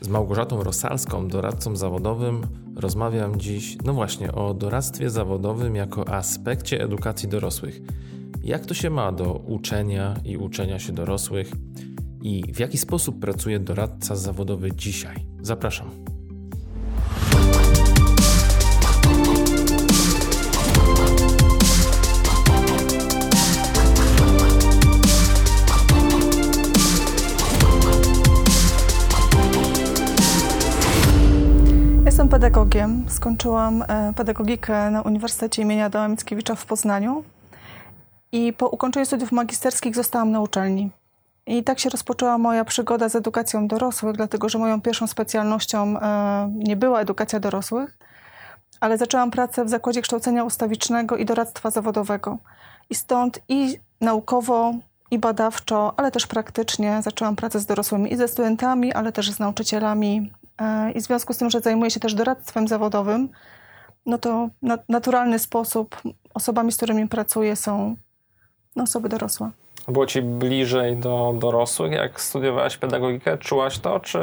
Z Małgorzatą Rosalską, doradcą zawodowym, rozmawiam dziś, no właśnie, o doradztwie zawodowym jako aspekcie edukacji dorosłych. Jak to się ma do uczenia i uczenia się dorosłych i w jaki sposób pracuje doradca zawodowy dzisiaj? Zapraszam. Pedagogiem. Skończyłam e, pedagogikę na Uniwersytecie imienia Adama Mickiewicza w Poznaniu i po ukończeniu studiów magisterskich zostałam na uczelni. I tak się rozpoczęła moja przygoda z edukacją dorosłych, dlatego że moją pierwszą specjalnością e, nie była edukacja dorosłych, ale zaczęłam pracę w Zakładzie Kształcenia Ustawicznego i Doradztwa Zawodowego. I stąd i naukowo, i badawczo, ale też praktycznie zaczęłam pracę z dorosłymi i ze studentami, ale też z nauczycielami. E, I w związku z tym, że zajmuję się też doradztwem zawodowym, no to na naturalny sposób osobami, z którymi pracuję, są no, osoby dorosłe. Było ci bliżej do dorosłych, jak studiowałaś pedagogikę? Czułaś to, czy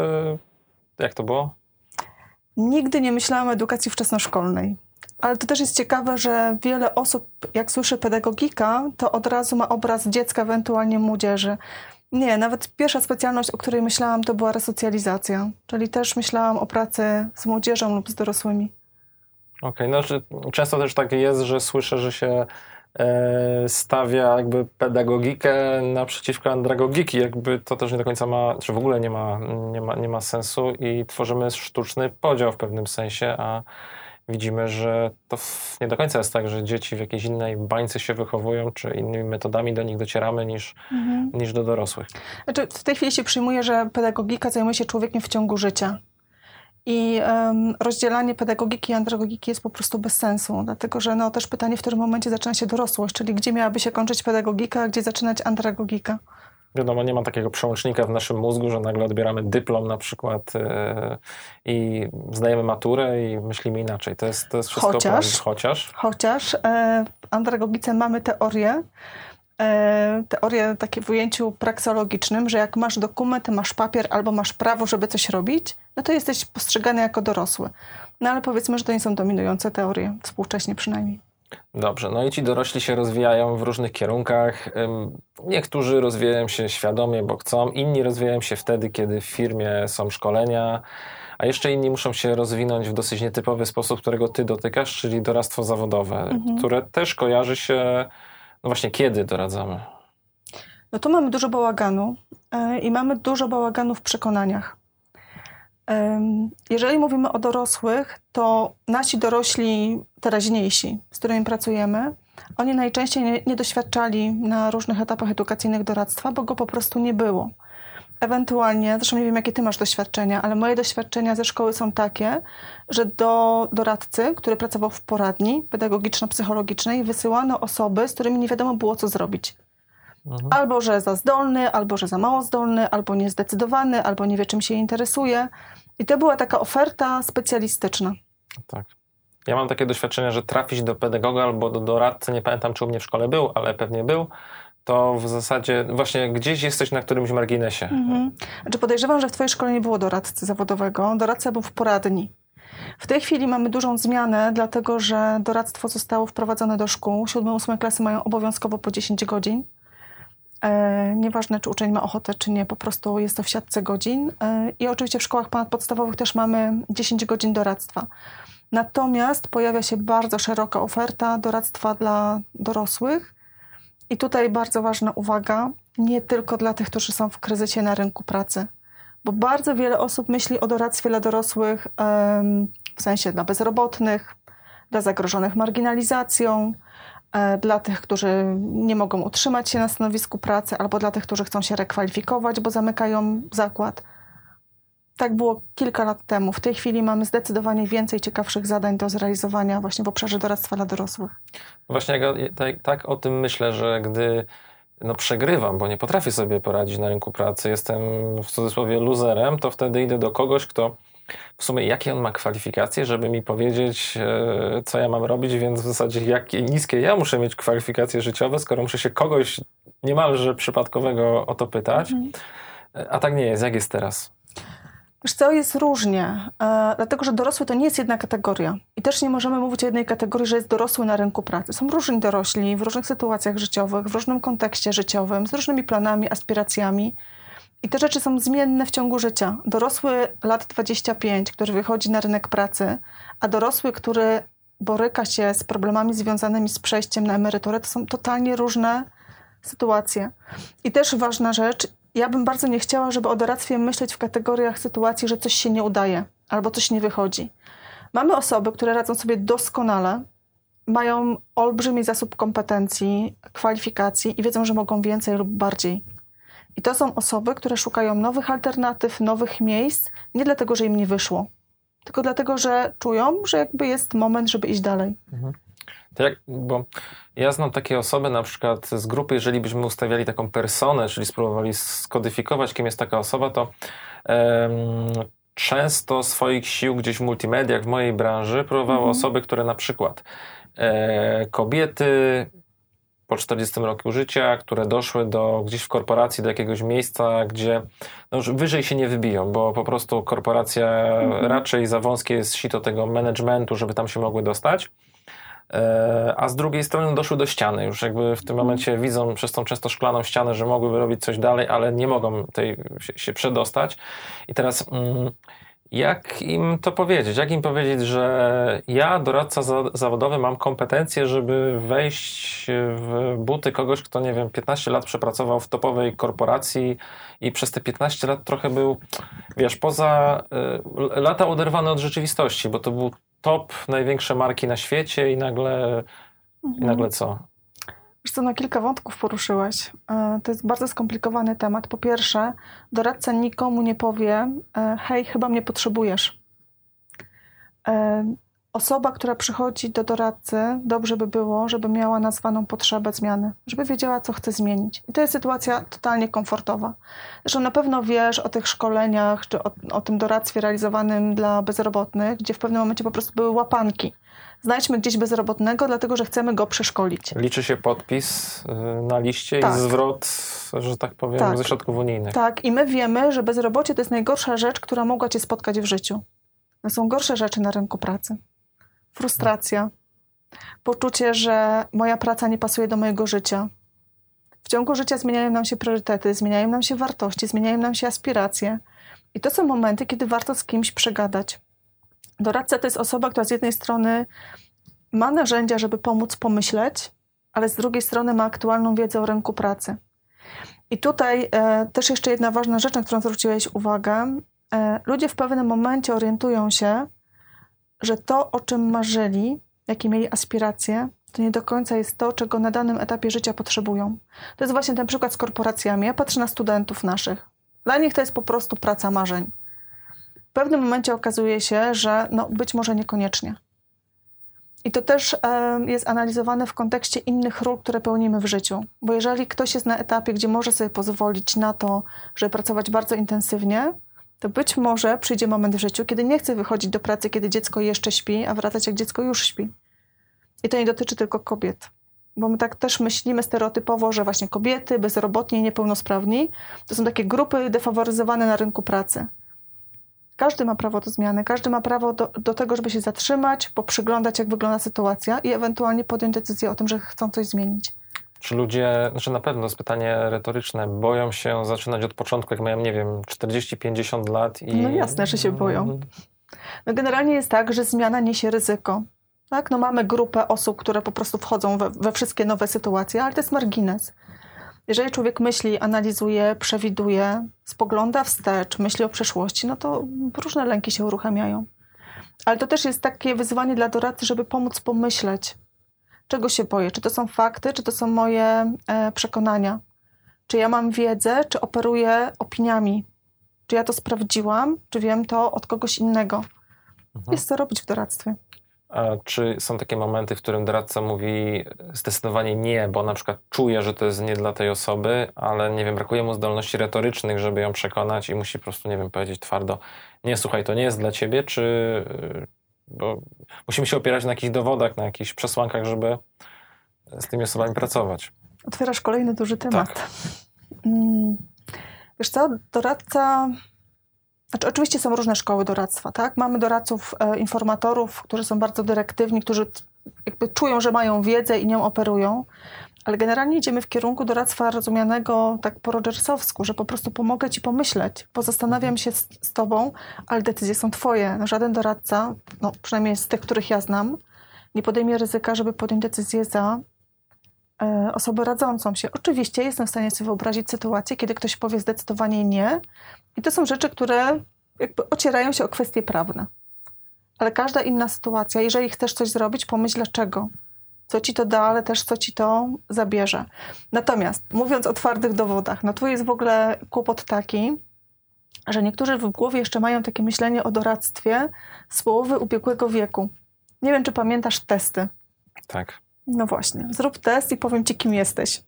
jak to było? Nigdy nie myślałam o edukacji wczesnoszkolnej. Ale to też jest ciekawe, że wiele osób, jak słyszy pedagogika, to od razu ma obraz dziecka, ewentualnie młodzieży. Nie, nawet pierwsza specjalność, o której myślałam, to była resocjalizacja. Czyli też myślałam o pracy z młodzieżą lub z dorosłymi. Okej, okay, no że często też tak jest, że słyszę, że się e, stawia jakby pedagogikę naprzeciwko andragogiki, jakby to też nie do końca ma, czy w ogóle nie ma, nie ma, nie ma sensu i tworzymy sztuczny podział w pewnym sensie, a widzimy, że to nie do końca jest tak, że dzieci w jakiejś innej bańce się wychowują, czy innymi metodami do nich docieramy niż, mhm. niż do dorosłych. Znaczy, w tej chwili się przyjmuje, że pedagogika zajmuje się człowiekiem w ciągu życia. I um, rozdzielanie pedagogiki i andragogiki jest po prostu bez sensu, dlatego że no, też pytanie, w którym momencie zaczyna się dorosłość, czyli gdzie miałaby się kończyć pedagogika, a gdzie zaczynać andragogika. Wiadomo, nie ma takiego przełącznika w naszym mózgu, że nagle odbieramy dyplom na przykład yy, i zdajemy maturę i myślimy inaczej. To jest, to jest wszystko chociaż, chociaż. Chociaż e, w andragogice mamy teorię, e, teorię takie w ujęciu praksologicznym, że jak masz dokument, masz papier albo masz prawo, żeby coś robić, no to jesteś postrzegany jako dorosły. No ale powiedzmy, że to nie są dominujące teorie, współcześnie przynajmniej. Dobrze, no i ci dorośli się rozwijają w różnych kierunkach. Niektórzy rozwijają się świadomie, bo chcą, inni rozwijają się wtedy, kiedy w firmie są szkolenia, a jeszcze inni muszą się rozwinąć w dosyć nietypowy sposób, którego ty dotykasz, czyli doradztwo zawodowe, mhm. które też kojarzy się, no właśnie, kiedy doradzamy? No tu mamy dużo bałaganu yy, i mamy dużo bałaganu w przekonaniach. Jeżeli mówimy o dorosłych, to nasi dorośli teraźniejsi, z którymi pracujemy, oni najczęściej nie, nie, doświadczali na różnych etapach edukacyjnych doradztwa, bo go po prostu nie było. Ewentualnie, zresztą nie wiem, jakie ty masz doświadczenia, ale moje doświadczenia ze szkoły są takie, że do doradcy, który pracował w poradni pedagogiczno-psychologicznej, wysyłano osoby, z którymi nie wiadomo było, co zrobić. Mhm. Albo, że za zdolny, albo, że za mało zdolny, albo niezdecydowany, albo nie wie, czym się interesuje. I to była taka oferta specjalistyczna. Tak. Ja mam takie doświadczenie, że trafić do pedagoga albo do doradcy, nie pamiętam, czy u mnie w szkole był, ale pewnie był, to w zasadzie właśnie gdzieś jesteś na którymś marginesie. Mhm. Znaczy podejrzewam, że w twojej szkole nie było doradcy zawodowego. Doradca był w poradni. W tej chwili mamy dużą zmianę, dlatego że doradztwo zostało wprowadzone do szkół. 7-8 klasy mają obowiązkowo po 10 godzin. E, nieważne, czy uczeń ma ochotę, czy nie, po prostu jest to w siatce godzin. E, I oczywiście w szkołach podstawowych też mamy 10 godzin doradztwa. Natomiast pojawia się bardzo szeroka oferta doradztwa dla dorosłych. I tutaj bardzo ważna uwaga, nie tylko dla tych, którzy są w kryzysie na rynku pracy, bo bardzo wiele osób myśli o doradztwie dla dorosłych w sensie dla bezrobotnych, dla zagrożonych marginalizacją, dla tych, którzy nie mogą utrzymać się na stanowisku pracy, albo dla tych, którzy chcą się rekwalifikować, bo zamykają zakład. Tak było kilka lat temu. W tej chwili mamy zdecydowanie więcej ciekawszych zadań do zrealizowania właśnie w obszarze doradztwa dla dorosłych. Właśnie tak, tak o tym myślę, że gdy no przegrywam, bo nie potrafię sobie poradzić na rynku pracy, jestem w cudzysłowie luzerem, to wtedy idę do kogoś, kto w sumie jakie on ma kwalifikacje, żeby mi powiedzieć, e, co ja mam robić, więc w zasadzie jakie niskie ja muszę mieć kwalifikacje życiowe, skoro muszę się kogoś niemalże przypadkowego o to pytać. Mhm. A tak nie jest. Jak jest teraz? Wiesz co, jest różnie, e, dlatego że dorosły to nie jest jedna kategoria. I też nie możemy mówić o jednej kategorii, że jest dorosły na rynku pracy. Są różni dorośli w różnych sytuacjach życiowych, w różnym kontekście życiowym, z różnymi planami, aspiracjami. I te rzeczy są zmienne w ciągu życia. Dorosły lat 25, który wychodzi na rynek pracy, a dorosły, który boryka się z problemami związanymi z przejściem na emeryturę, to są totalnie różne sytuacje. I też ważna rzecz, ja bym bardzo nie chciała, żeby o doradztwie myśleć w kategoriach sytuacji, że coś się nie udaje albo coś nie wychodzi. Mamy osoby, które radzą sobie doskonale, mają olbrzymi zasób kompetencji, kwalifikacji i wiedzą, że mogą więcej lub bardziej. I to są osoby, które szukają nowych alternatyw, nowych miejsc, nie dlatego, że im nie wyszło, tylko dlatego, że czują, że jakby jest moment, żeby iść dalej. Mhm. To jak, bo ja znam takie osoby na przykład z grupy, jeżeli byśmy ustawiali taką personę, czyli spróbowali skodyfikować, kim jest taka osoba, to um, często swoich sił gdzieś w multimediach, w mojej branży próbowały mhm. osoby, które na przykład e, kobiety po 40 roku życia, które doszły do gdzieś w korporacji, do jakiegoś miejsca, gdzie no już wyżej się nie wybiją, bo po prostu korporacja mhm. raczej za wąskie jest sito tego managementu, żeby tam się mogły dostać. E, a z drugiej strony doszły do ściany. Już jakby w tym mhm. momencie widzą przez tą często szklaną ścianę, że mogłyby robić coś dalej, ale nie mogą tej, się, się przedostać. I teraz mm, jak im to powiedzieć? Jak im powiedzieć, że ja, doradca zawodowy, mam kompetencje, żeby wejść w buty kogoś, kto, nie wiem, 15 lat przepracował w topowej korporacji i przez te 15 lat trochę był, wiesz, poza y, lata oderwane od rzeczywistości, bo to był top, największe marki na świecie i nagle, mhm. i nagle co? Wiesz co, kilka wątków poruszyłeś. E, to jest bardzo skomplikowany temat. Po pierwsze, doradca nikomu nie powie, e, hej, chyba mnie potrzebujesz. E, osoba, która przychodzi do doradcy, dobrze by było, żeby miała nazwaną potrzebę zmiany, żeby wiedziała, co chce zmienić. I to jest sytuacja totalnie komfortowa. Zresztą na pewno wiesz o tych szkoleniach, czy o, o tym doradztwie realizowanym dla bezrobotnych, gdzie w pewnym momencie po prostu były łapanki. Znajdźmy gdzieś bezrobotnego, dlatego że chcemy go przeszkolić. Liczy się podpis y, na liście tak. i zwrot, że tak powiem, tak. ze środków unijnych. Tak, i my wiemy, że bezrobocie to jest najgorsza rzecz, która mogła cię spotkać w życiu. To są gorsze rzeczy na rynku pracy frustracja, poczucie, że moja praca nie pasuje do mojego życia. W ciągu życia zmieniają nam się priorytety, zmieniają nam się wartości, zmieniają nam się aspiracje. I to są momenty, kiedy warto z kimś przegadać. Doradca to jest osoba, która z jednej strony ma narzędzia, żeby pomóc pomyśleć, ale z drugiej strony ma aktualną wiedzę o rynku pracy. I tutaj e, też jeszcze jedna ważna rzecz, na którą zwróciłeś uwagę. E, ludzie w pewnym momencie orientują się, że to, o czym marzyli, jakie mieli aspiracje, to nie do końca jest to, czego na danym etapie życia potrzebują. To jest właśnie ten przykład z korporacjami. Ja patrzę na studentów naszych. Dla nich to jest po prostu praca marzeń. W pewnym momencie okazuje się, że no, być może niekoniecznie. I to też e, jest analizowane w kontekście innych ról, które pełnimy w życiu. Bo jeżeli ktoś jest na etapie, gdzie może sobie pozwolić na to, żeby pracować bardzo intensywnie, to być może przyjdzie moment w życiu, kiedy nie chce wychodzić do pracy, kiedy dziecko jeszcze śpi, a wracać jak dziecko już śpi. I to nie dotyczy tylko kobiet. Bo my tak też myślimy stereotypowo, że właśnie kobiety, bezrobotni niepełnosprawni to są takie grupy defaworyzowane na rynku pracy. Każdy ma prawo do zmiany, każdy ma prawo do, do tego, żeby się zatrzymać, poprzyglądać, jak wygląda sytuacja i ewentualnie podjąć decyzję o tym, że chcą coś zmienić. Czy ludzie, znaczy na pewno jest pytanie retoryczne, boją się zaczynać od początku, jak mają, nie wiem, 40-50 lat i... No jasne, że się boją. No generalnie jest tak, że zmiana niesie ryzyko. Tak? No mamy grupę osób, które po prostu wchodzą we, we wszystkie nowe sytuacje, ale to jest margines. Jeżeli człowiek myśli, analizuje, przewiduje, spogląda wstecz, myśli o przyszłości, no to różne lęki się uruchamiają. Ale to też jest takie wyzwanie dla doradcy, żeby pomóc pomyśleć, czego się boję? Czy to są fakty, czy to są moje e, przekonania? Czy ja mam wiedzę, czy operuję opiniami? Czy ja to sprawdziłam, czy wiem to od kogoś innego? Mhm. Jest co robić w doradztwie. Czy są takie momenty, w którym doradca mówi zdecydowanie nie, bo na przykład czuje, że to jest nie dla tej osoby, ale nie wiem, brakuje mu zdolności retorycznych, żeby ją przekonać i musi po prostu, nie wiem, powiedzieć twardo, nie, słuchaj, to nie jest dla ciebie, czy, bo musimy się opierać na jakichś dowodach, na jakichś przesłankach, żeby z tymi osobami pracować. Otwierasz kolejny duży temat. Tak. Mm, wiesz co, doradca, Znaczy, oczywiście są różne szkoły doradztwa, tak? Mamy doradców, e, informatorów, którzy są bardzo dyrektywni, którzy jakby czują, że mają wiedzę i nią operują, ale generalnie idziemy w kierunku doradztwa rozumianego tak po rogersowsku, że po prostu pomogę ci pomyśleć, pozastanawiam się z, z tobą, ale decyzje są twoje. No, żaden doradca, no, przynajmniej z tych, których ja znam, nie podejmie ryzyka, żeby podjąć decyzję za osobę radzącą się. Oczywiście jestem w stanie sobie wyobrazić sytuację, kiedy ktoś powie zdecydowanie nie i to są rzeczy, które jakby ocierają się o kwestie prawne. Ale każda inna sytuacja, jeżeli chcesz coś zrobić, pomyśl dlaczego co ci to da, ale też co ci to zabierze. Natomiast mówiąc o twardych dowodach, no tu jest w ogóle kłopot taki, że niektórzy w głowie jeszcze mają takie myślenie o doradztwie z połowy ubiegłego wieku. Nie wiem, czy pamiętasz testy. Tak. No właśnie. Zrób test i powiem ci, kim jesteś.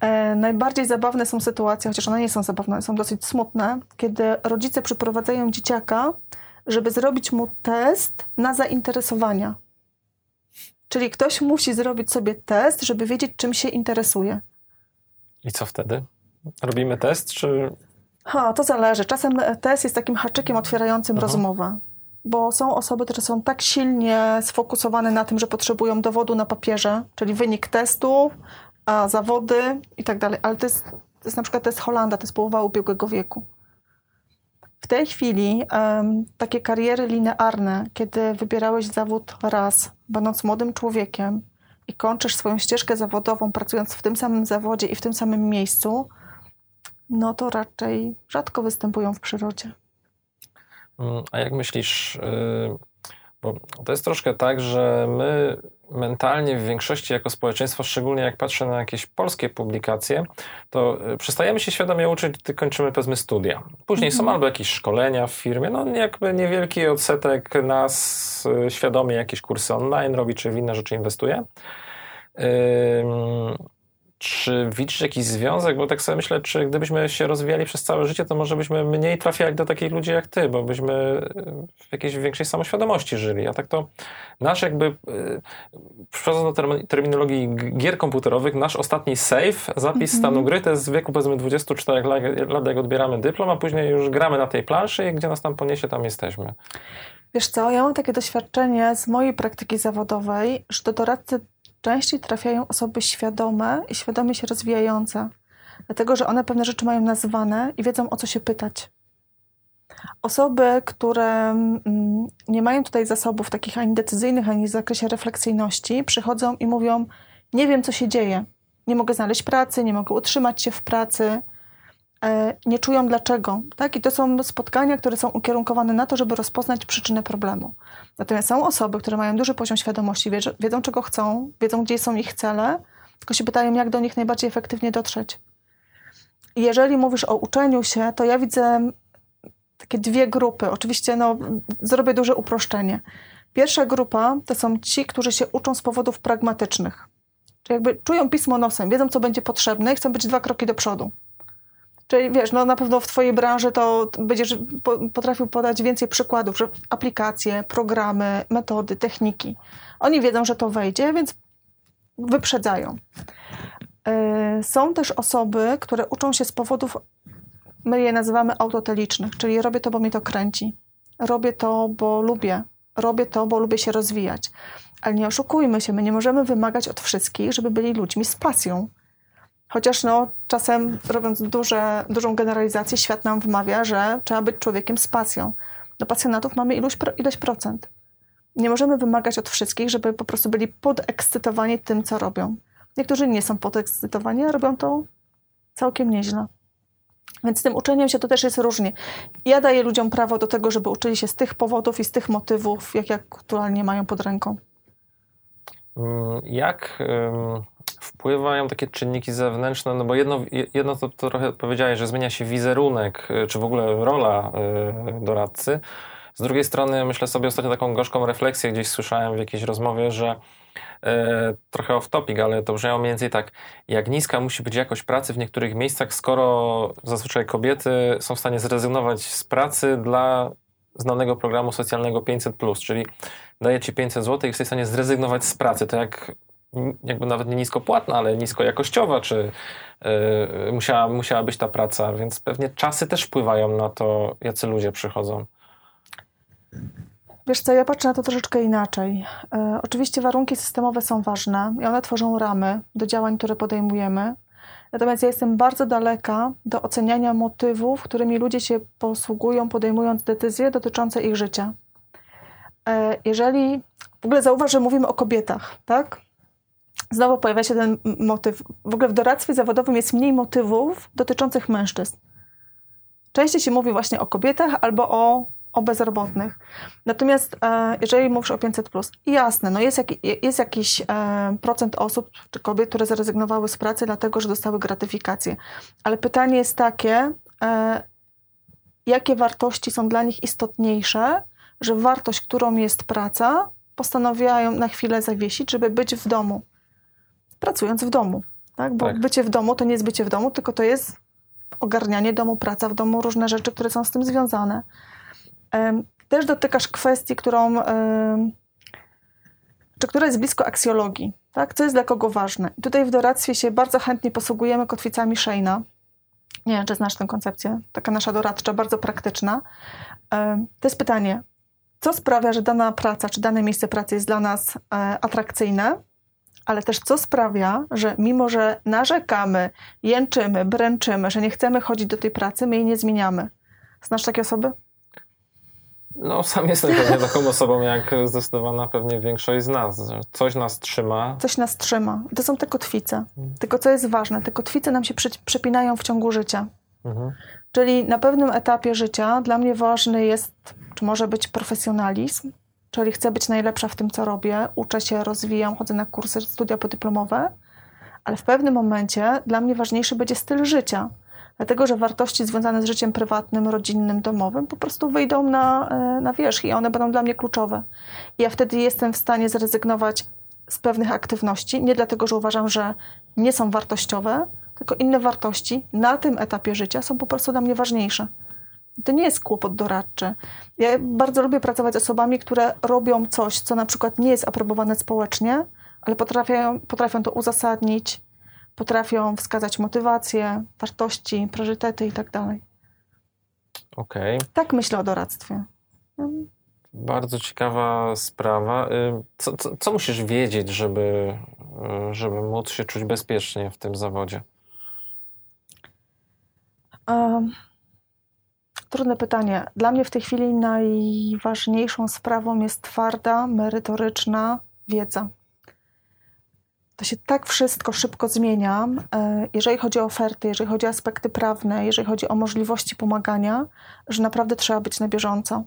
E, najbardziej zabawne są sytuacje, chociaż one nie są zabawne, są dosyć smutne, kiedy rodzice przyprowadzają dzieciaka, żeby zrobić mu test na zainteresowania. Czyli ktoś musi zrobić sobie test, żeby wiedzieć, czym się interesuje. I co wtedy? Robimy test, czy. Ha, to zależy. Czasem test jest takim haczykiem otwierającym Aha. rozmowę. Bo są osoby, które są tak silnie sfokusowane na tym, że potrzebują dowodu na papierze, czyli wynik testu, a zawody i tak dalej. Ale to jest, to jest na przykład test Holanda, to jest połowa ubiegłego wieku. W tej chwili um, takie kariery linearne, kiedy wybierałeś zawód raz, będąc młodym człowiekiem i kończysz swoją ścieżkę zawodową, pracując w tym samym zawodzie i w tym samym miejscu, no to raczej rzadko występują w przyrodzie. Mm, a jak myślisz, y, bo to jest troszkę tak, że my mentalnie w większości jako społeczeństwo, szczególnie jak patrzę na jakieś polskie publikacje, to y, przestajemy się świadomie uczyć, gdy kończymy powiedzmy studia. Później są mhm. albo jakieś szkolenia w firmie, no jakby niewielki odsetek nas y, świadomie jakieś kursy online robi, czy w inne rzeczy inwestuje. Czy widzisz jakiś związek? Bo tak sobie myślę, czy gdybyśmy się rozwijali przez całe życie, to może byśmy mniej trafiali do takich ludzi jak ty, bo byśmy w jakiejś większej samoświadomości żyli. A tak to nasz jakby, y, przechodząc do terminologii gier komputerowych, nasz ostatni save, zapis mm -hmm. stanu gry, to jest z wieku powiedzmy 24 lat, jak odbieramy dyplom, a później już gramy na tej planszy i gdzie nas tam poniesie, tam jesteśmy. Wiesz co, ja mam takie doświadczenie z mojej praktyki zawodowej, że do doradcy częściej trafiają osoby świadome i świadomie się rozwijające, dlatego że one pewne rzeczy mają nazwane i wiedzą o co się pytać. Osoby, które mm, nie mają tutaj zasobów takich ani decyzyjnych, ani w zakresie refleksyjności, przychodzą i mówią: Nie wiem, co się dzieje. Nie mogę znaleźć pracy, nie mogę utrzymać się w pracy, nie czują dlaczego. Tak? I to są spotkania, które są ukierunkowane na to, żeby rozpoznać przyczynę problemu. Natomiast są osoby, które mają duży poziom świadomości, wiedzą, czego chcą, wiedzą, gdzie są ich cele, tylko się pytają, jak do nich najbardziej efektywnie dotrzeć. I jeżeli mówisz o uczeniu się, to ja widzę takie dwie grupy. Oczywiście no, zrobię duże uproszczenie. Pierwsza grupa to są ci, którzy się uczą z powodów pragmatycznych. Czyli jakby czują pismo nosem, wiedzą, co będzie potrzebne i chcą być dwa kroki do przodu. Czyli wiesz, no na pewno w Twojej branży to będziesz potrafił podać więcej przykładów, że aplikacje, programy, metody, techniki. Oni wiedzą, że to wejdzie, więc wyprzedzają. Y, są też osoby, które uczą się z powodów, my je nazywamy autotelicznych, czyli robię to, bo mi to kręci. Robię to, bo lubię. Robię to, bo lubię się rozwijać. Ale nie oszukujmy się, my nie możemy wymagać od wszystkich, żeby byli ludźmi z pasją. Chociaż no, czasem robiąc duże, dużą generalizację, świat nam wmawia, że trzeba być człowiekiem z pasją. Do pasjonatów mamy ilość, ilość procent. Nie możemy wymagać od wszystkich, żeby po prostu byli podekscytowani tym, co robią. Niektórzy nie są podekscytowani, a robią to całkiem nieźle. Więc z tym uczeniem się to też jest różnie. Ja daję ludziom prawo do tego, żeby uczyli się z tych powodów i z tych motywów, jak aktualnie mają pod ręką. Mm, jak wpływają takie czynniki zewnętrzne, no bo jedno, jedno to, to trochę powiedziałeś, że zmienia się wizerunek, y, czy w ogóle rola y, doradcy. Z drugiej strony myślę sobie ostatnio taką gorzką refleksję, gdzieś słyszałem w jakiejś rozmowie, że e, trochę off topic, ale to brzmiało mniej więcej tak, jak niska musi być jakość pracy w niektórych miejscach, skoro zazwyczaj kobiety są w stanie zrezygnować z pracy dla znanego programu socjalnego 500+, czyli daje ci 500 zł i jesteś w stanie zrezygnować z pracy. To jak jakby nawet nie niskopłatna, ale niskojakościowa, czy yy, musiała, musiała być ta praca, więc pewnie czasy też wpływają na to, jacy ludzie przychodzą. Wiesz co, ja patrzę na to troszeczkę inaczej. E, oczywiście warunki systemowe są ważne i one tworzą ramy do działań, które podejmujemy. Natomiast ja jestem bardzo daleka do oceniania motywów, którymi ludzie się posługują, podejmując decyzje dotyczące ich życia. E, jeżeli w ogóle zauważ, że mówimy o kobietach, tak? Znowu pojawia się ten motyw. W ogóle w doradztwie zawodowym jest mniej motywów dotyczących mężczyzn. Częściej się mówi właśnie o kobietach albo o o bezrobotnych. Natomiast e, jeżeli mówisz o 500, jasne, no jest, jak, jest jakiś e, procent osób czy kobiet, które zrezygnowały z pracy, dlatego że dostały gratyfikację. Ale pytanie jest takie, e, jakie wartości są dla nich istotniejsze, że wartość, którą jest praca, postanawiają na chwilę zawiesić, żeby być w domu, pracując w domu. Tak? Bo tak. bycie w domu to nie jest bycie w domu, tylko to jest ogarnianie domu, praca w domu, różne rzeczy, które są z tym związane. Też dotykasz kwestii, którą, czy która jest blisko aksjologii. Tak? Co jest dla kogo ważne? tutaj w doradztwie się bardzo chętnie posługujemy kotwicami Sheina. Nie wiem, czy znasz tę koncepcję. Taka nasza doradcza, bardzo praktyczna. To jest pytanie, co sprawia, że dana praca, czy dane miejsce pracy jest dla nas e, atrakcyjne, ale też co sprawia, że mimo, że narzekamy, jęczymy, bręczymy, że nie chcemy chodzić do tej pracy, my jej nie zmieniamy. Znasz takie osoby? No, sam jestem pewnie taką osobą, jak zdecydowana pewnie większość z nas. Coś nas trzyma. Coś nas trzyma. To są te kotwice. Tylko co jest ważne, te kotwice nam się przepinają w ciągu życia. Mhm. Czyli na pewnym etapie życia dla mnie ważny jest, czy może być profesjonalizm, czyli chcę być najlepsza w tym, co robię, uczę się, rozwijam, chodzę na kursy, studia podyplomowe, ale w pewnym momencie dla mnie ważniejszy będzie styl życia dlatego że wartości związane z życiem prywatnym, rodzinnym, domowym po prostu wyjdą na, e, na wierzch i one będą dla mnie kluczowe. I ja wtedy jestem w stanie zrezygnować z pewnych aktywności, nie dlatego, że uważam, że nie są wartościowe, tylko inne wartości na tym etapie życia są po prostu dla mnie ważniejsze. To nie jest kłopot doradczy. Ja bardzo lubię pracować z osobami, które robią coś, co na przykład nie jest aprobowane społecznie, ale potrafią, potrafią to uzasadnić, potrafią wskazać motywacje, wartości, priorytety i tak. Okej. Okay. Tak myślę o doradztwie. Bardzo ciekawa sprawa. Y, co, co, co, musisz wiedzieć, żeby, y, żeby móc się czuć bezpiecznie w tym zawodzie? Um, trudne pytanie. Dla mnie w tej chwili najważniejszą sprawą jest twarda, merytoryczna wiedza to się tak wszystko szybko zmienia, e, jeżeli chodzi o oferty, jeżeli chodzi o aspekty prawne, jeżeli chodzi o możliwości pomagania, że naprawdę trzeba być na bieżąco.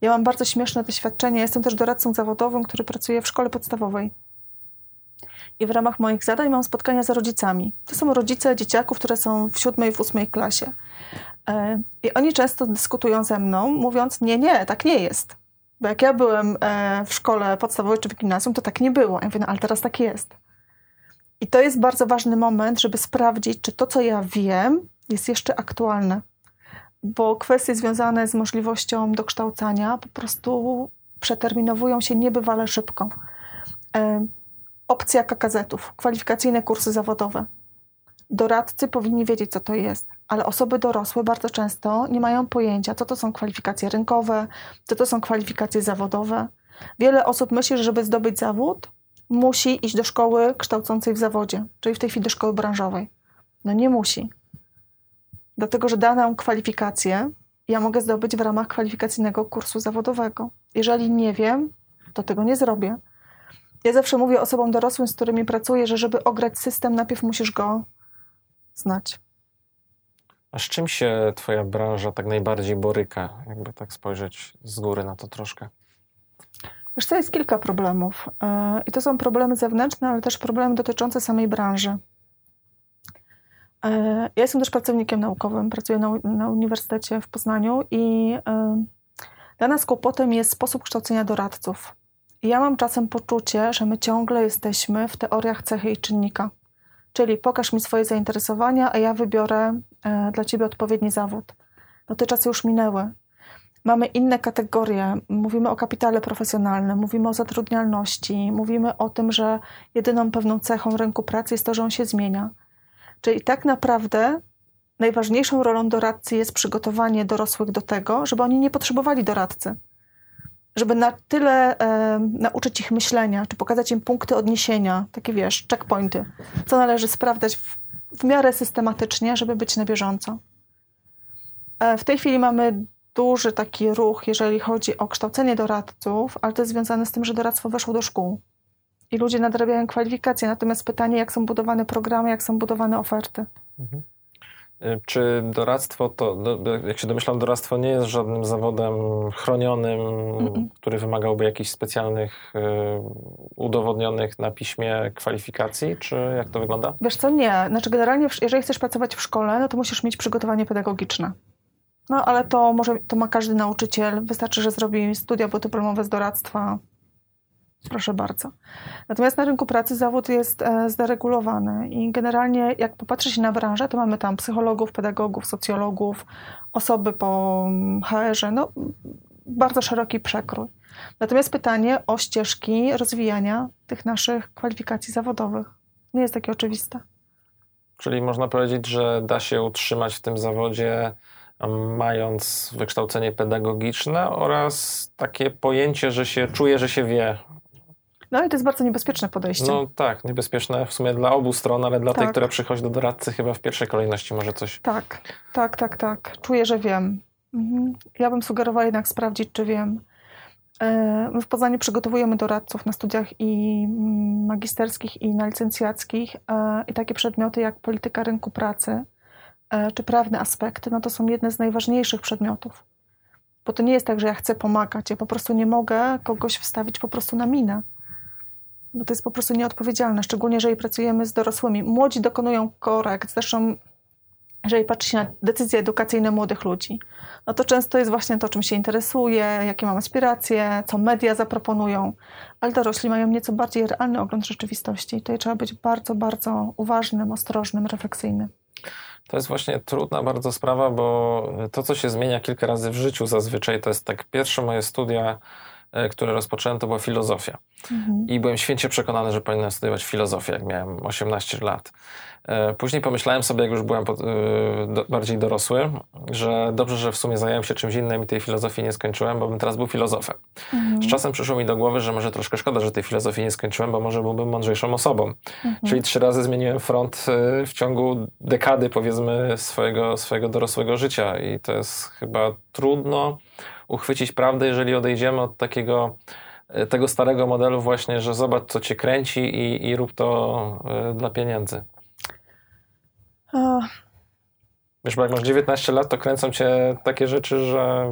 Ja mam bardzo śmieszne doświadczenie. Jestem też doradcą zawodowym, który pracuje w szkole podstawowej. I w ramach moich zadań mam spotkania z rodzicami. To są rodzice dzieciaków, które są w siódmej, w ósmej klasie. E, I oni często dyskutują ze mną, mówiąc: Nie, nie, tak nie jest. Bo jak ja byłem e, w szkole podstawowej czy w gimnazjum, to tak nie było. Ja mówię, no, ale teraz tak jest. I to jest bardzo ważny moment, żeby sprawdzić, czy to, co ja wiem, jest jeszcze aktualne. Bo kwestie związane z możliwością dokształcania po prostu przeterminowują się niebywale szybko. Opcja KKZ-ów, kwalifikacyjne kursy zawodowe. Doradcy powinni wiedzieć, co to jest, ale osoby dorosłe bardzo często nie mają pojęcia, co to są kwalifikacje rynkowe, co to są kwalifikacje zawodowe. Wiele osób myśli, że żeby zdobyć zawód, musi iść do szkoły kształcącej w zawodzie, czyli w tej chwili do szkoły branżowej. No nie musi. Dlatego, że daną kwalifikację ja mogę zdobyć w ramach kwalifikacyjnego kursu zawodowego. Jeżeli nie wiem, to tego nie zrobię. Ja zawsze mówię osobom dorosłym, z którymi pracuję, że żeby ograć system, najpierw musisz go znać. A z czym się Twoja branża tak najbardziej boryka, jakby tak spojrzeć z góry na to troszkę? Wiesz co, jest kilka problemów. E, I to są problemy zewnętrzne, ale też problemy dotyczące samej branży. E, ja jestem też pracownikiem naukowym, pracuję na, na Uniwersytecie w Poznaniu i e, dla nas kłopotem jest sposób kształcenia doradców. Ja mam czasem poczucie, że my ciągle jesteśmy w teoriach cechy i czynnika. Czyli pokaż mi swoje zainteresowania, a ja wybiorę dla ciebie odpowiedni zawód. No te czasy już minęły. Mamy inne kategorie. Mówimy o kapitale profesjonalnym, mówimy o zatrudnialności, mówimy o tym, że jedyną pewną cechą rynku pracy jest to, że on się zmienia. Czyli tak naprawdę najważniejszą rolą doradcy jest przygotowanie dorosłych do tego, żeby oni nie potrzebowali doradcy. Żeby na tyle e, nauczyć ich myślenia, czy pokazać im punkty odniesienia, takie wiesz, checkpointy, co należy sprawdzać w, w miarę systematycznie, żeby być na bieżąco. E, w tej chwili mamy duży taki ruch, jeżeli chodzi o kształcenie doradców, ale to jest związane z tym, że doradztwo weszło do szkół i ludzie nadrabiają kwalifikacje. Natomiast pytanie, jak są budowane programy, jak są budowane oferty. Mhm. Czy doradztwo to, jak się domyślam, doradztwo nie jest żadnym zawodem chronionym, Mm-mm. który wymagałby jakichś specjalnych, y, udowodnionych na piśmie kwalifikacji, czy jak to wygląda? Wiesz co, nie. Znaczy generalnie, jeżeli chcesz pracować w szkole, no to musisz mieć przygotowanie pedagogiczne. No ale to może, to ma każdy nauczyciel. Wystarczy, że zrobi studia podyplomowe z doradztwa. Proszę bardzo. Natomiast na rynku pracy zawód jest e, zderegulowany i generalnie jak popatrzy się na branżę, to mamy tam psychologów, pedagogów, socjologów, osoby po mm, HR-ze, no bardzo szeroki przekrój. Natomiast pytanie o ścieżki rozwijania tych naszych kwalifikacji zawodowych nie jest takie oczywiste. Czyli można powiedzieć, że da się utrzymać w tym zawodzie mając wykształcenie pedagogiczne oraz takie pojęcie, że się czuje, że się wie. No i to jest bardzo niebezpieczne podejście. No tak, niebezpieczne w sumie dla obu stron, ale dla tak. tej, która przychodzi do doradcy, chyba w pierwszej kolejności może coś. Tak, tak, tak, tak. Czuję, że wiem. Mhm. Ja bym sugerowała jednak sprawdzić, czy wiem. E, my w Poznaniu przygotowujemy doradców na studiach i mm, magisterskich, i na licencjackich. E, I takie przedmioty jak polityka rynku pracy, E, czy prawne aspekty, no to są jedne z najważniejszych przedmiotów. Bo to nie jest tak, że ja chcę pomagać. Ja po prostu nie mogę kogoś wstawić po prostu na minę. Bo to jest po prostu nieodpowiedzialne, szczególnie jeżeli pracujemy z dorosłymi. Młodzi dokonują korekt. Zresztą, jeżeli patrzy się na decyzje edukacyjne młodych ludzi, no to często jest właśnie to, czym się interesuje, jakie mam aspiracje, co media zaproponują, ale dorośli mają nieco bardziej realny ogląd rzeczywistości. Tutaj trzeba być bardzo, bardzo uważnym, ostrożnym, refleksyjnym. To jest właśnie trudna bardzo sprawa, bo to, co się zmienia kilka razy w życiu zazwyczaj, to jest tak pierwsze moje studia, które rozpocząłem, to była filozofia. Mhm. I byłem święcie przekonany, że powinienem studiować filozofię, jak miałem 18 lat. E, później pomyślałem sobie, jak już byłem e, bardziej dorosły, że dobrze, że w sumie zająłem się czymś innym i tej filozofii nie skończyłem, bo bym teraz był filozofem. Mhm. Z czasem przyszło mi do głowy, że może troszkę szkoda, że tej filozofii nie skończyłem, bo może byłbym mądrzejszą osobą. Mhm. Czyli trzy razy zmieniłem front e, w ciągu dekady, powiedzmy, swojego, swojego dorosłego życia i to jest chyba trudno uchwycić prawdę, jeżeli odejdziemy od takiego tego starego modelu właśnie, że zobacz, co cię kręci i, i rób to dla pieniędzy. Wiesz, bo jak masz 19 lat, to kręcą cię takie rzeczy, że...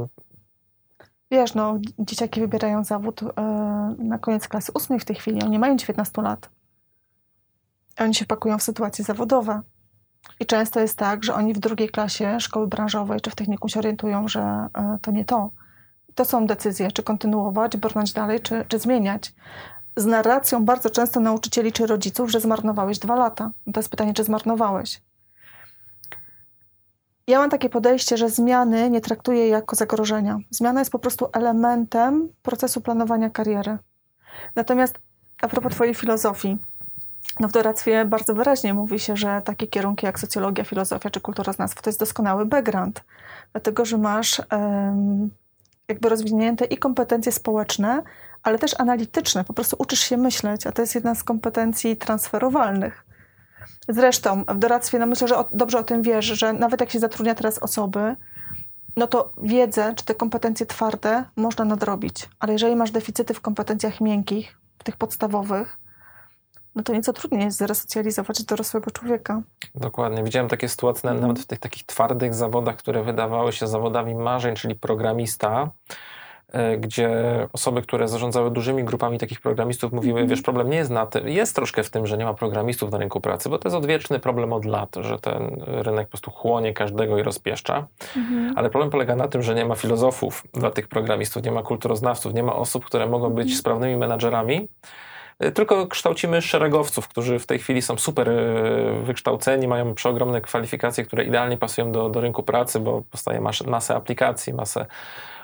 Wiesz, no, dzieciaki wybierają zawód yy, na koniec klasy ósmej w tej chwili. Oni mają 19 lat. Oni się pakują w sytuacje zawodowe. I często jest tak, że oni w drugiej klasie szkoły branżowej czy w technikum się orientują, że to nie to. To są decyzje, czy kontynuować, brnąć dalej, czy, czy zmieniać. Z narracją bardzo często nauczycieli czy rodziców, że zmarnowałeś dwa lata. To jest pytanie, czy zmarnowałeś. Ja mam takie podejście, że zmiany nie traktuję jako zagrożenia. Zmiana jest po prostu elementem procesu planowania kariery. Natomiast a propos Twojej filozofii, no w doradztwie bardzo wyraźnie mówi się, że takie kierunki jak socjologia, filozofia czy kulturoznawstwo to jest doskonały background, dlatego że masz jakby rozwinięte i kompetencje społeczne, ale też analityczne. Po prostu uczysz się myśleć, a to jest jedna z kompetencji transferowalnych. Zresztą w doradztwie, no myślę, że o, dobrze o tym wiesz, że nawet jak się zatrudnia teraz osoby, no to wiedzę, czy te kompetencje twarde można nadrobić. Ale jeżeli masz deficyty w kompetencjach miękkich, tych podstawowych, no to nieco trudniej jest zresocjalizować dorosłego człowieka. Dokładnie. Widziałem takie sytuacje mm. nawet w tych takich twardych zawodach, które wydawały się zawodami marzeń, czyli programista, E, gdzie osoby, które zarządzały dużymi grupami takich programistów, mówiły, mm -hmm. wiesz, problem nie jest na tym, jest troszkę w tym, że nie ma programistów na rynku pracy, bo to jest odwieczny problem od lat, że ten rynek po prostu chłonie każdego i rozpieszcza, mm -hmm. ale problem polega na tym, że nie ma filozofów dla tych programistów, nie ma kulturoznawców, nie ma osób, które mogą być sprawnymi menadżerami, tylko kształcimy szeregowców, którzy w tej chwili są super e, wykształceni, mają przeogromne kwalifikacje, które idealnie pasują do, do rynku pracy, bo powstaje masę aplikacji, masę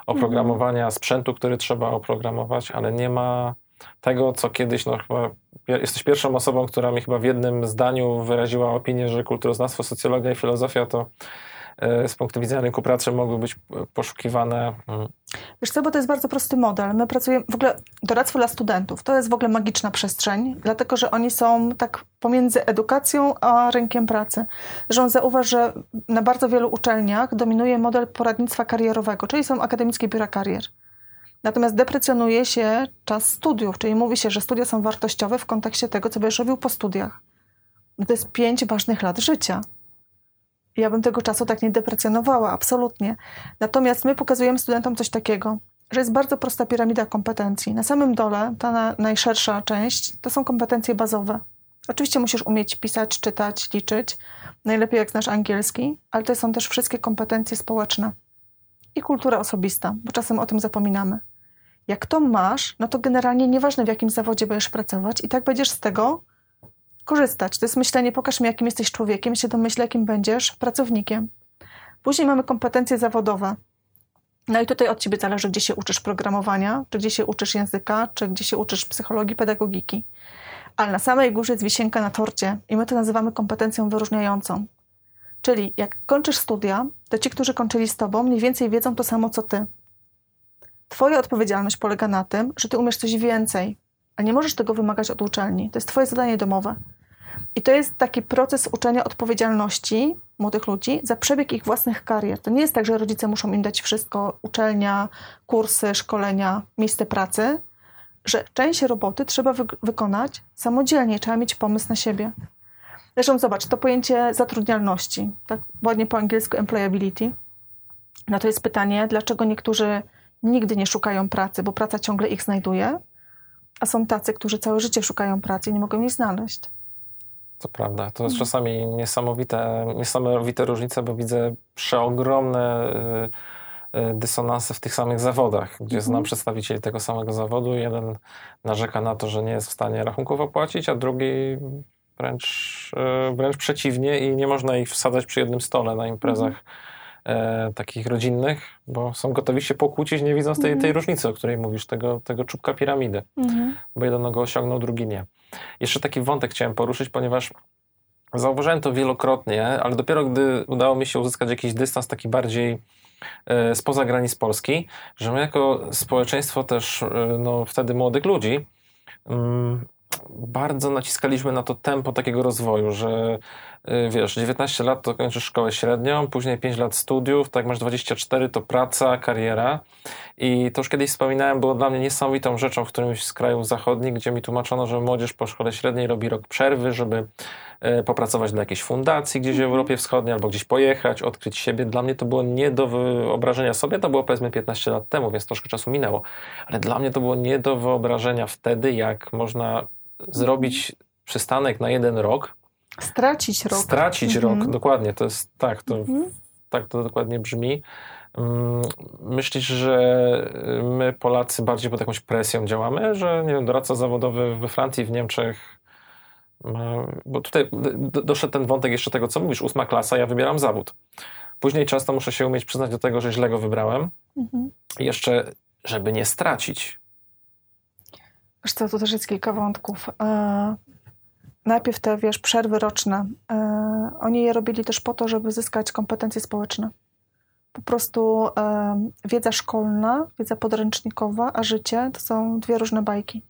oprogramowania sprzętu, który trzeba oprogramować, ale nie ma tego, co kiedyś, no chyba jesteś pierwszą osobą, która mi chyba w jednym zdaniu wyraziła opinię, że kulturoznawstwo, socjologia i filozofia to e, z punktu widzenia rynku pracy mogły być poszukiwane. Mm. Wiesz co, bo to jest bardzo prosty model. My pracujemy, w ogóle doradztwo dla studentów, to jest w ogóle magiczna przestrzeń, dlatego, że oni są tak pomiędzy edukacją a rynkiem pracy. Zresztą zauważ, że na bardzo wielu uczelniach dominuje model poradnictwa karierowego, czyli są akademickie biura karier. Natomiast deprecjonuje się czas studiów, czyli mówi się, że studia są wartościowe w kontekście tego, co będziesz robił po studiach. No to jest pięć ważnych lat życia. Ja bym tego czasu tak nie deprecjonowała, absolutnie. Natomiast my pokazujemy studentom coś takiego, że jest bardzo prosta piramida kompetencji. Na samym dole, ta na, najszersza część, to są kompetencje bazowe. Oczywiście musisz umieć pisać, czytać, liczyć, najlepiej jak znasz angielski, ale to są też wszystkie kompetencje społeczne i kultura osobista, bo czasem o tym zapominamy. Jak to masz, no to generalnie nieważne w jakim zawodzie będziesz pracować i tak będziesz z tego korzystać. To jest myślenie, pokaż mi jakim jesteś człowiekiem, się domyślę jakim będziesz pracownikiem. Później mamy kompetencje zawodowe. No i tutaj od ciebie zależy, gdzie się uczysz programowania, czy gdzie się uczysz języka, czy gdzie się uczysz psychologii, pedagogiki. Ale na samej górze jest wisienka na torcie i my to nazywamy kompetencją wyróżniającą. Czyli jak kończysz studia, to ci, którzy kończyli z tobą, mniej więcej wiedzą to samo co ty. Twoja odpowiedzialność polega na tym, że ty umiesz coś więcej, a nie możesz tego wymagać od uczelni. To jest twoje zadanie domowe. I to jest taki proces uczenia odpowiedzialności młodych ludzi za przebieg ich własnych karier. To nie jest tak, że rodzice muszą im dać wszystko, uczelnia, kursy, szkolenia, miejsce pracy, że część roboty trzeba wy wykonać samodzielnie, trzeba mieć pomysł na siebie. Zresztą zobacz, to pojęcie zatrudnialności, tak ładnie po angielsku employability, no to jest pytanie, dlaczego niektórzy nigdy nie szukają pracy, bo praca ciągle ich znajduje, a są tacy, którzy całe życie szukają pracy i nie mogą jej znaleźć. To prawda. To jest mhm. czasami niesamowite, niesamowite różnice, bo widzę przeogromne y, y, dysonanse w tych samych zawodach, gdzie mhm. znam przedstawicieli tego samego zawodu. Jeden narzeka na to, że nie jest w stanie rachunków opłacić, a drugi wręcz, e, wręcz przeciwnie i nie można ich wsadzać przy jednym stole na imprezach mhm. takich rodzinnych, bo są gotowi się pokłócić, nie widząc tej, tej mhm. różnicy, o której mówisz, tego, tego czubka piramidy, mhm. bo jeden go osiągnął, drugi nie. Jeszcze taki wątek chciałem poruszyć, ponieważ zauważyłem to wielokrotnie, ale dopiero gdy udało mi się uzyskać jakiś dystans taki bardziej e, spoza granic Polski, że my jako społeczeństwo też, no wtedy młodych ludzi, mm, bardzo naciskaliśmy na to tempo takiego rozwoju, że wiesz, 19 lat to kończysz szkołę średnią, później 5 lat studiów, tak masz 24 to praca, kariera i to już kiedyś wspominałem, było dla mnie niesamowitą rzeczą w którymś z krajów zachodnich, gdzie mi tłumaczono, że młodzież po szkole średniej robi rok przerwy, żeby y, popracować dla jakiejś fundacji gdzieś w mhm. Europie Wschodniej albo gdzieś pojechać, odkryć siebie. Dla mnie to było nie do wyobrażenia sobie, to było powiedzmy 15 lat temu, więc troszkę czasu minęło, ale dla mnie to było nie do wyobrażenia wtedy, jak można zrobić przystanek na jeden rok. Stracić rok. Stracić mhm. rok, dokładnie. To jest tak, to, mhm. tak to dokładnie brzmi. Mm, myślisz, że my Polacy bardziej pod jakąś presją działamy, że nie wiem, doradca zawodowy we Francji, w Niemczech bo tutaj doszedł ten wątek jeszcze tego, co mówisz, ósma klasa, ja wybieram zawód. Później często muszę się umieć przyznać do tego, że źle go wybrałem. Mhm. Jeszcze, żeby nie stracić, Wiesz co, to też jest kilka wątków. E, najpierw te, wiesz, przerwy roczne. E, oni je robili też po to, żeby zyskać kompetencje społeczne. Po prostu e, wiedza szkolna, wiedza podręcznikowa, a życie to są dwie różne bajki.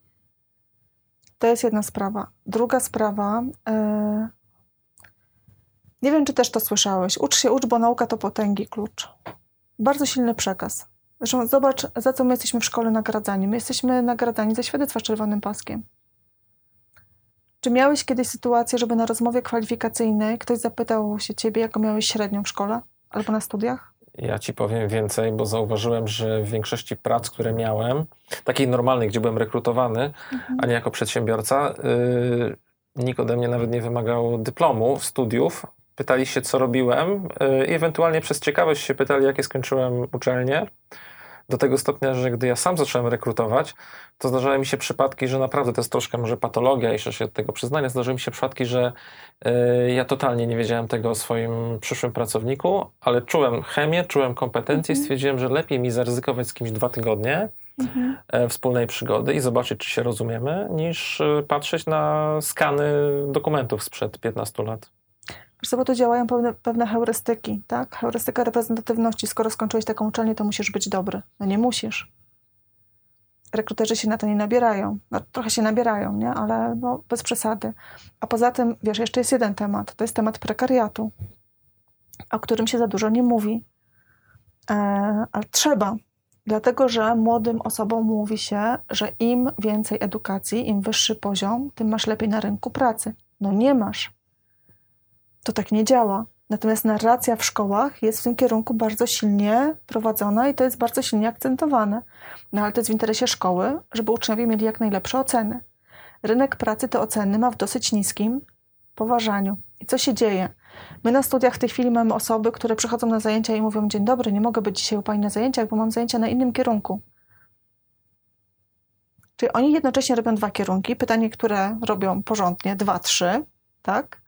To jest jedna sprawa. Druga sprawa, nie wiem, czy też to słyszałeś. Ucz się, ucz, bo nauka to potęgi klucz. Bardzo silny przekaz. Zresztą zobacz, za co my jesteśmy w szkole nagradzani. My jesteśmy nagradzani za świadectwa z czerwonym paskiem. Czy miałeś kiedyś sytuację, żeby na rozmowie kwalifikacyjnej ktoś zapytał się ciebie, jaką miałeś średnią w szkole albo na studiach? Ja ci powiem więcej, bo zauważyłem, że w większości prac, które miałem, takiej normalnej, gdzie byłem rekrutowany, mhm. a nie jako przedsiębiorca, yy, nikt ode mnie nawet nie wymagał dyplomu, studiów. Pytali się, co robiłem, yy, i ewentualnie przez ciekawość się pytali, jakie skończyłem uczelnie do tego stopnia, że gdy ja sam zacząłem rekrutować, to zdarzały mi się przypadki, że naprawdę to jest troszkę może patologia, jeszcze się od tego przyznania, zdarzyły mi się przypadki, że y, ja totalnie nie wiedziałem tego o swoim przyszłym pracowniku, ale czułem chemię, czułem kompetencje i stwierdziłem, że lepiej mi zaryzykować z kimś dwa tygodnie, mhm. wspólnej przygody i zobaczyć, czy się rozumiemy, niż e, patrzeć na skany dokumentów sprzed 15 lat. Wiesz co, bo tu działają pewne, pewne heurystyki, tak? Heurystyka reprezentatywności. Skoro skończyłeś taką uczelnię, to musisz być dobry. No nie musisz. Rekruterzy się na to nie nabierają. No, trochę się nabierają, nie? Ale no, bez przesady. A poza tym, wiesz, jeszcze jest jeden temat. To jest temat prekariatu, o którym się za dużo nie mówi. E, ale trzeba. Dlatego, że młodym osobom mówi się, że im więcej edukacji, im wyższy poziom, tym masz lepiej na rynku pracy. No nie masz to tak nie działa. Natomiast narracja w szkołach jest w tym kierunku bardzo silnie prowadzona i to jest bardzo silnie akcentowane. No ale to jest w interesie szkoły, żeby uczniowie mieli jak najlepsze oceny. Rynek pracy te oceny ma w dosyć niskim poważaniu. I co się dzieje? My na studiach w tej chwili mamy osoby, które przychodzą na zajęcia i mówią: Dzień dobry, nie mogę być dzisiaj u pani na zajęciach, bo mam zajęcia na innym kierunku. Czyli oni jednocześnie robią dwa kierunki. Pytanie, które robią porządnie, dwa, trzy, tak?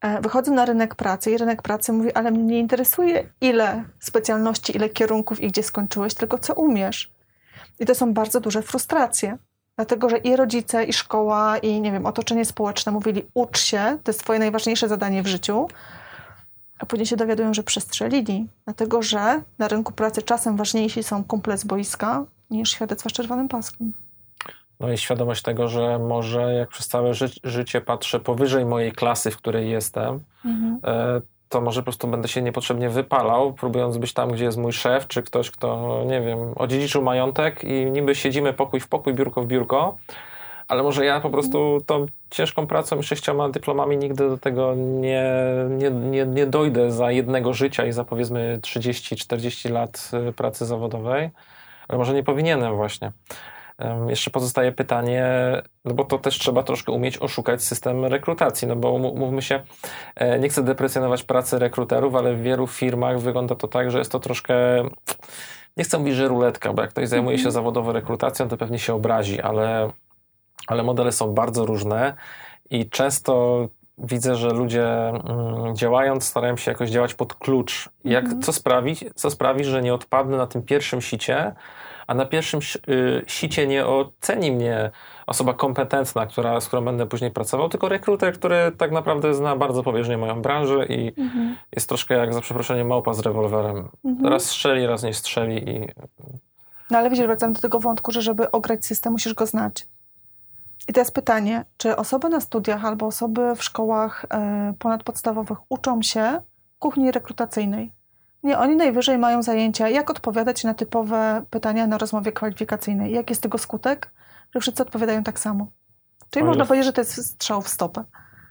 E, wychodzą na rynek pracy i rynek pracy mówi, ale mnie nie interesuje ile specjalności, ile kierunków i gdzie skończyłeś, tylko co umiesz. I to są bardzo duże frustracje. Dlatego, że i rodzice, i szkoła, i nie wiem, otoczenie społeczne mówili, ucz się, to jest twoje najważniejsze zadanie w życiu, a później się dowiadują, że przestrzelili. Dlatego, że na rynku pracy czasem ważniejsi są kumple z boiska niż świadectwa z czerwonym paskiem. No i świadomość tego, że może jak przez całe ży życie patrzę powyżej mojej klasy, w której jestem, mhm. E, to może po prostu będę się niepotrzebnie wypalał, próbując być tam, gdzie jest mój szef, czy ktoś, kto, nie wiem, odziedziczył majątek i niby siedzimy pokój w pokój, biurko w biurko, ale może ja po prostu tą ciężką pracą i sześcioma dyplomami nigdy do tego nie, nie, nie, nie dojdę za jednego życia i za powiedzmy 30-40 lat e, pracy zawodowej, ale może nie powinienem właśnie. Jeszcze pozostaje pytanie, no bo to też trzeba troszkę umieć oszukać system rekrutacji, no bo mówmy się, e, nie chcę deprecjonować pracy rekruterów, ale w wielu firmach wygląda to tak, że jest to troszkę, nie chcę mówić, że ruletka, bo jak ktoś zajmuje się mhm. zawodowo rekrutacją, to pewnie się obrazi, ale, ale modele są bardzo różne i często widzę, że ludzie mm, działając starają się jakoś działać pod klucz. Jak, mhm. co, sprawi, co sprawi, że nie odpadnę na tym pierwszym sicie, a na pierwszym y, sicie nie oceni mnie osoba kompetentna, która, z którą będę później pracował, tylko rekruter, który tak naprawdę zna bardzo powierzchnie moją branżę i mhm. jest troszkę jak za przeproszeniem małpa z rewolwerem. Mhm. Raz strzeli, raz nie strzeli i... No ale widzisz, wracam do tego wątku, że żeby ograć system, musisz go znać. I teraz pytanie, czy osoby na studiach albo osoby w szkołach y, ponadpodstawowych uczą się kuchni rekrutacyjnej? Nie, oni najwyżej mają zajęcia, jak odpowiadać na typowe pytania na rozmowie kwalifikacyjnej. Jak jest tego skutek? Że wszyscy odpowiadają tak samo. Czyli można powiedzieć, że to jest strzał w stopę.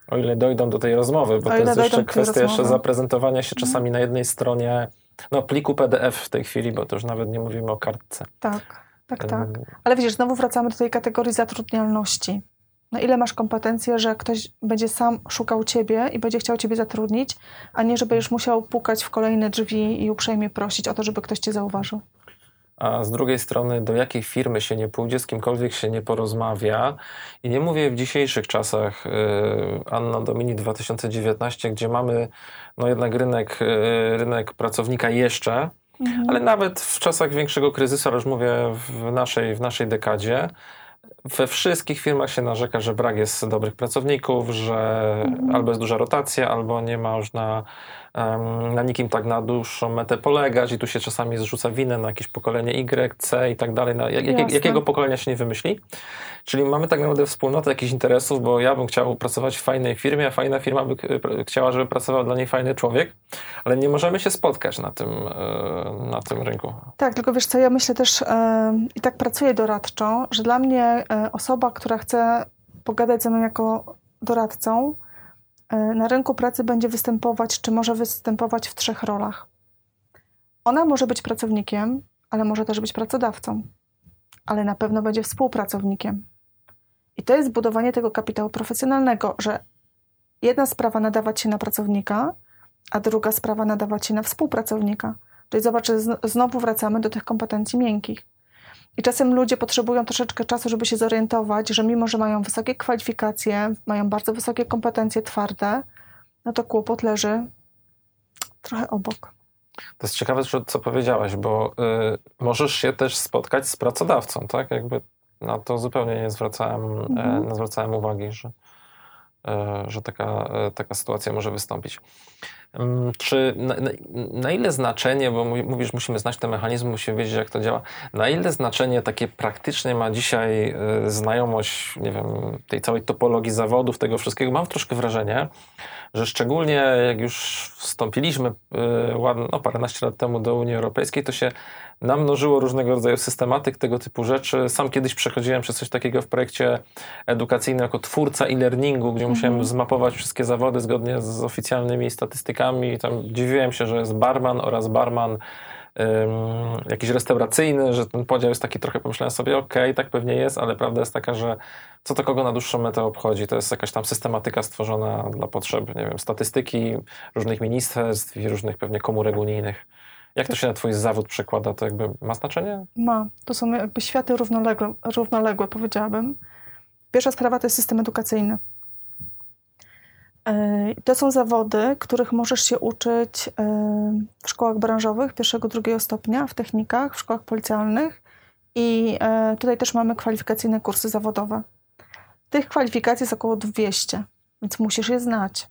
O ile dojdą do tej rozmowy, bo to jest jeszcze kwestia jeszcze zaprezentowania się czasami mhm. na jednej stronie no, pliku PDF w tej chwili, bo to już nawet nie mówimy o kartce. Tak, tak, tak. Ale widzisz, znowu wracamy do tej kategorii zatrudnialności na ile masz kompetencje, że ktoś będzie sam szukał ciebie i będzie chciał ciebie zatrudnić, a nie, żeby już musiał pukać w kolejne drzwi i uprzejmie prosić o to, żeby ktoś cię zauważył. A z drugiej strony, do jakiej firmy się nie pójdzie, z kimkolwiek się nie porozmawia. I nie mówię w dzisiejszych czasach, y, Anna Domini 2019, gdzie mamy no jednak rynek, y, rynek pracownika jeszcze, mhm. ale nawet w czasach większego kryzysu, ale już mówię w naszej, w naszej dekadzie, we wszystkich firmach się narzeka, że brak jest dobrych pracowników, że albo jest duża rotacja, albo nie można na nikim tak na dłuższą metę polegać i tu się czasami zrzuca winę na jakieś pokolenie Y, C i tak dalej, na jak, jakiego pokolenia się nie wymyśli. Czyli mamy tak naprawdę wspólnotę jakichś interesów, bo ja bym chciał pracować w fajnej firmie, a fajna firma by chciała, żeby pracował dla niej fajny człowiek, ale nie możemy się spotkać na tym, e, na tym rynku. Tak, tylko wiesz co, ja myślę też e, i tak pracuję doradczo, że dla mnie e, osoba, która chce pogadać ze mną jako doradcą, na rynku pracy będzie występować, czy może występować w trzech rolach. Ona może być pracownikiem, ale może też być pracodawcą, ale na pewno będzie współpracownikiem. I to jest budowanie tego kapitału profesjonalnego, że jedna sprawa nadawać się na pracownika, a druga sprawa nadawać się na współpracownika. Czyli zobacz, znowu wracamy do tych kompetencji miękkich. I czasem ludzie potrzebują troszeczkę czasu, żeby się zorientować, że mimo, że mają wysokie kwalifikacje, mają bardzo wysokie kompetencje twarde, no to kłopot leży trochę obok. To jest ciekawe, co powiedziałaś, bo y, możesz się też spotkać z pracodawcą, tak? Jakby na to zupełnie nie zwracałem, e, mhm. nie zwracałem uwagi, że, e, że taka, e, taka sytuacja może wystąpić. Mm, czy na, na, ile znaczenie, bo mówisz, musimy znać te mechanizmy, musimy wiedzieć, jak to działa, na ile znaczenie takie praktyczne ma dzisiaj znajomość, nie wiem, tej całej topologii zawodów, tego wszystkiego? Mam troszkę wrażenie, że szczególnie jak już wstąpiliśmy no, paręnaście lat temu do Unii Europejskiej, to się namnożyło różnego rodzaju systematyk, tego typu rzeczy. Sam kiedyś przechodziłem przez coś takiego w projekcie edukacyjnym jako twórca e-learningu, gdzie musiałem mhm. zmapować wszystkie zawody zgodnie z oficjalnymi statystykami. Tam dziwiłem się, że jest barman oraz barman jakiś restauracyjny, że ten podział jest taki trochę, pomyślałem sobie, okej, okay, tak pewnie jest, ale prawda jest taka, że co to kogo na dłuższą metę obchodzi? To jest jakaś tam systematyka stworzona dla potrzeb, nie wiem, statystyki różnych ministerstw i różnych pewnie komórek unijnych. Jak to się na twój zawód przekłada? To jakby ma znaczenie? Ma. To są jakby światy równoległe, równoległe powiedziałabym. Pierwsza sprawa to jest system edukacyjny. E, to są zawody, których możesz się uczyć e, w szkołach branżowych pierwszego, drugiego stopnia, w technikach, w szkołach policjalnych i e, tutaj też mamy kwalifikacyjne kursy zawodowe. Tych kwalifikacji jest około 200, więc musisz je znać.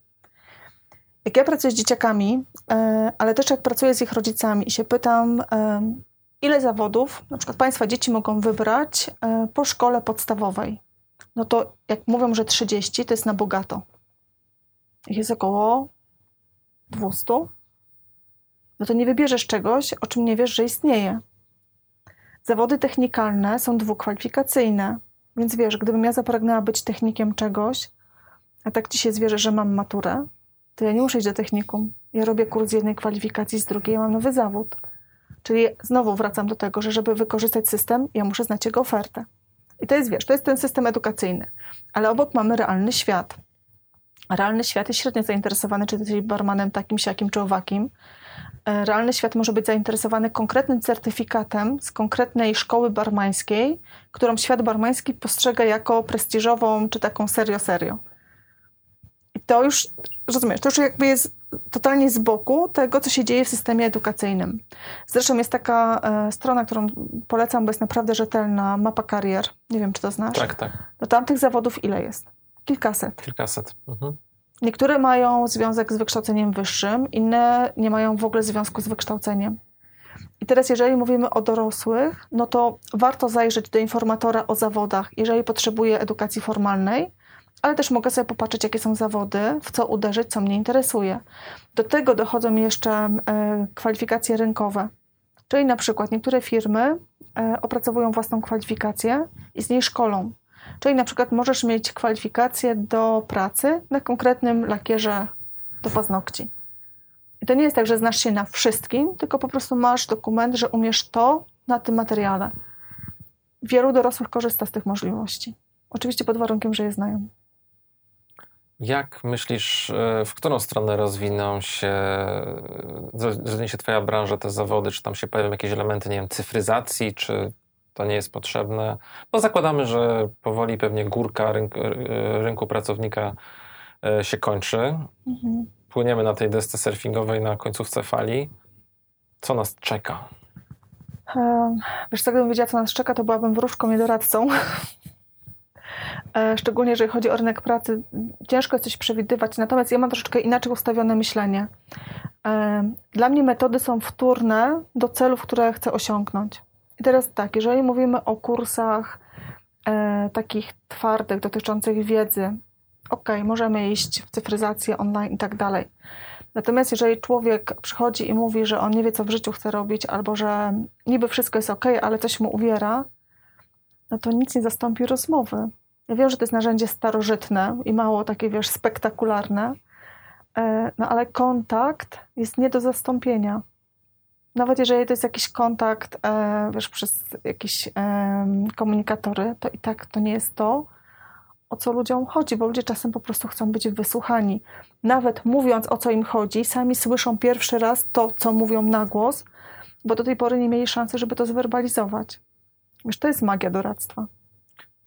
Jak ja pracuję z dzieciakami, e, ale też jak pracuję z ich rodzicami i się pytam, e, ile zawodów na przykład Państwa dzieci mogą wybrać e, po szkole podstawowej, no to jak mówią, że 30, to jest na bogato. Ich jest około 200. No to nie wybierzesz czegoś, o czym nie wiesz, że istnieje. Zawody technikalne są dwukwalifikacyjne, więc wiesz, gdybym ja zapragnęła być technikiem czegoś, a tak ci się zwierzę, że mam maturę, to ja nie muszę iść do technikum. Ja robię kurs z jednej kwalifikacji, z drugiej ja mam nowy zawód. Czyli znowu wracam do tego, że żeby wykorzystać system, ja muszę znać jego ofertę. I to jest, wiesz, to jest ten system edukacyjny. Ale obok mamy realny świat. Realny świat jest średnio zainteresowany, czy jesteś barmanem takim, siakim czy owakim. E, realny świat może być zainteresowany konkretnym certyfikatem z konkretnej szkoły barmańskiej, którą świat barmański postrzega jako prestiżową, czy taką serio-serio to już, rozumiesz, to już jakby jest totalnie z boku tego, co się dzieje w systemie edukacyjnym. Zresztą jest taka e, strona, którą polecam, bo jest naprawdę rzetelna, mapa karier. Nie wiem, czy to znasz. Tak, tak. Do tamtych zawodów ile jest? Kilkaset. Kilkaset. Mhm. Niektóre mają związek z wykształceniem wyższym, inne nie mają w ogóle związku z wykształceniem. I teraz, jeżeli mówimy o dorosłych, no to warto zajrzeć do informatora o zawodach, jeżeli potrzebuje edukacji formalnej, ale też mogę sobie popatrzeć, jakie są zawody, w co uderzyć, co mnie interesuje. Do tego dochodzą jeszcze e, kwalifikacje rynkowe. Czyli na przykład niektóre firmy e, opracowują własną kwalifikację i z niej szkolą. Czyli na przykład możesz mieć kwalifikację do pracy na konkretnym lakierze do paznokci. I to nie jest tak, że znasz się na wszystkim, tylko po prostu masz dokument, że umiesz to na tym materiale. Wielu dorosłych korzysta z tych możliwości. Oczywiście pod warunkiem, że je znają. Jak myślisz, e, w którą stronę rozwiną się, rozwinie się Twoja branża, te zawody? Czy tam się pojawią jakieś elementy, nie wiem, cyfryzacji, czy to nie jest potrzebne? Bo zakładamy, że powoli pewnie górka rynku, e, rynku pracownika e, się kończy. Mhm. Płyniemy na tej desce surfingowej na końcówce fali. Co nas czeka? Wiesz, co, gdybym wiedziała, co nas czeka, to byłabym wróżką i doradcą. E, szczególnie jeżeli chodzi o rynek pracy, ciężko jest coś przewidywać, natomiast ja mam troszeczkę inaczej ustawione myślenie. E, dla mnie metody są wtórne do celów, które chcę osiągnąć. I teraz tak, jeżeli mówimy o kursach e, takich twardych, dotyczących wiedzy, ok, możemy iść w cyfryzację online i tak dalej. Natomiast jeżeli człowiek przychodzi i mówi, że on nie wie, co w życiu chce robić, albo że niby wszystko jest ok, ale coś mu uwiera, no to nic nie zastąpi rozmowy. Ja wiem, że to jest narzędzie starożytne i mało takie, wiesz, spektakularne, e, no ale kontakt jest nie do zastąpienia. Nawet jeżeli to jest jakiś kontakt, e, wiesz, przez jakieś komunikatory, to i tak to nie jest to, o co ludziom chodzi, bo ludzie czasem po prostu chcą być wysłuchani. Nawet mówiąc o co im chodzi, sami słyszą pierwszy raz to, co mówią na głos, bo do tej pory nie mieli szansy, żeby to zwerbalizować. Wiesz, to jest magia doradztwa.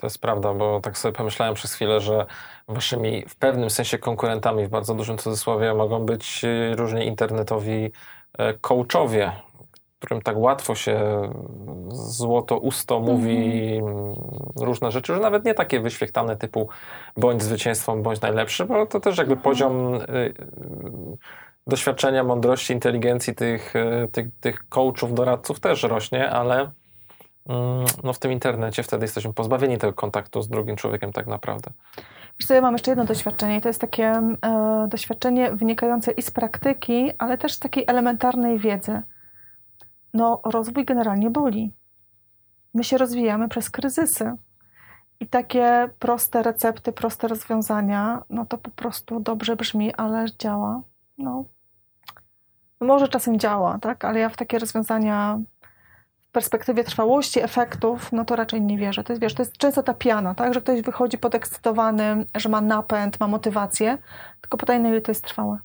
To jest prawda, bo tak sobie pomyślałem przez chwilę, że waszymi w pewnym sensie konkurentami, w bardzo dużym cudzysłowie, mogą być y, różni internetowi e, coachowie, którym tak łatwo się złoto usto mówi mm. różne rzeczy, że nawet nie takie wyświechtane typu bądź zwycięstwem, bądź najlepszy, bo to też jakby mhm. poziom y, doświadczenia, mądrości, inteligencji tych, tych, tych coachów, doradców też rośnie, ale no w tym internecie wtedy jesteśmy pozbawieni tego kontaktu z drugim człowiekiem tak naprawdę. Wiesz co, ja mam jeszcze jedno doświadczenie i to jest takie e, doświadczenie wynikające i z praktyki, ale też z takiej elementarnej wiedzy. No rozwój generalnie boli. My się rozwijamy przez kryzysy. I takie proste recepty, proste rozwiązania, no to po prostu dobrze brzmi, ale działa. No, może czasem działa, tak? Ale ja w takie rozwiązania perspektywie trwałości efektów, no to raczej nie wierzę. To jest, wiesz, to jest często ta piana, tak? Że ktoś wychodzi podekscytowany, że ma napęd, ma motywację, tylko pytanie, na ile to jest trwałe.